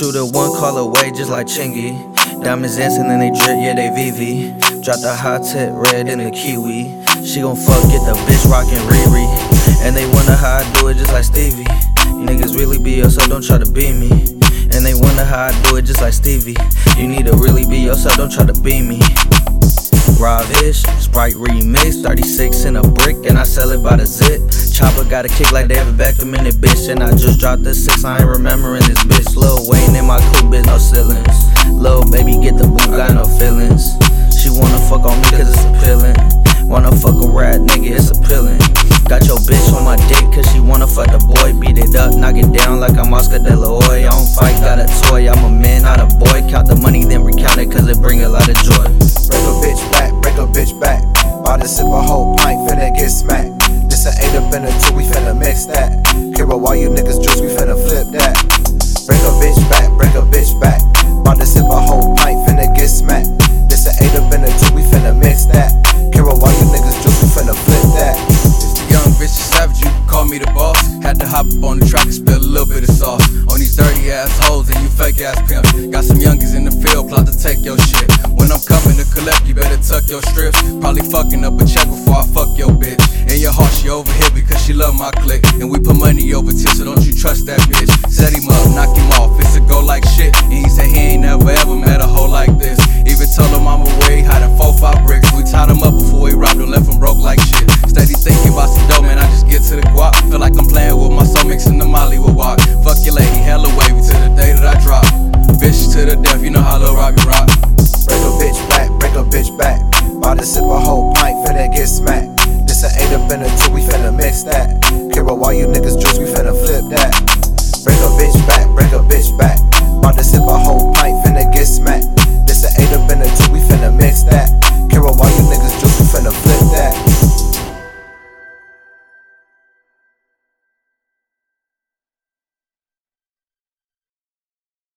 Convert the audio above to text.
fall away just like Chingy. Diamonds dancing and they drip, yeah, they VV. Drop the hot tip red in the kiwi. She gon' fuck, get the bitch rockin' Riri. And they wonder how I do it just like Stevie. You niggas really be yourself, don't try to be me. And they wonder how I do it just like Stevie. You need to really be yourself, don't try to be me. Ravish, Sprite remix, 36 in a brick, and I sell it by the zip. Chopper got a kick like David Beckham in it, bitch. And I just dropped the six, I ain't remembering this bitch. Lil Wayne in my coupe, bitch, no ceilings. Lil baby, get the boot, got no feelings. She wanna fuck on me cause it's appealing. Wanna fuck a rat nigga, it's appealing. Got your bitch on my dick cause she wanna fuck the boy. Beat it up, knock it down like I'm Oscar De La Hoya. I don't fight, got a toy. I'm a man, not a boy. Count the money, then recount it cause it bring a lot of joy. Break a bitch back, break a bitch back. About to sip a whole pint, finna get smacked. This a eight up in a two, we finna mix that. Care why you niggas juice, we finna flip that. Break a bitch back, break a bitch back. About to sip a whole pint, finna get smacked. This a eight up in a two, we finna mix that. Care why you niggas juice, we finna flip that. It's the young bitch savage, you call me the boss. Had to hop up on the track and spill a little bit of sauce on these dirty ass hoes and you fake ass pimps. Got some youngins in the field, plot to take your shit. When I'm coming to collect, you better tuck your strips. Probably fucking up a check before I fuck your bitch. In your heart, she over here because she love my click. And we put money over tips, so don't you trust that bitch. Set him up, knock him off, it's a go like shit. And he said he ain't never ever met a hoe like this. Even told her I'm how to 4 5 Bitch to the death, you know how Lil Robbie rock. Break a bitch back, break a bitch back. About to sip a whole pint, finna get smacked. This a eight up in a two, we finna mix that. Care why you niggas juice, we finna flip that. Break a bitch back, break a bitch back. About to sip a whole